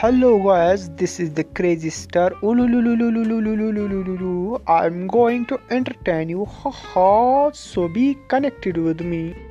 hello guys. This is the crazy star. I'm going to entertain you. Haha so be connected with me.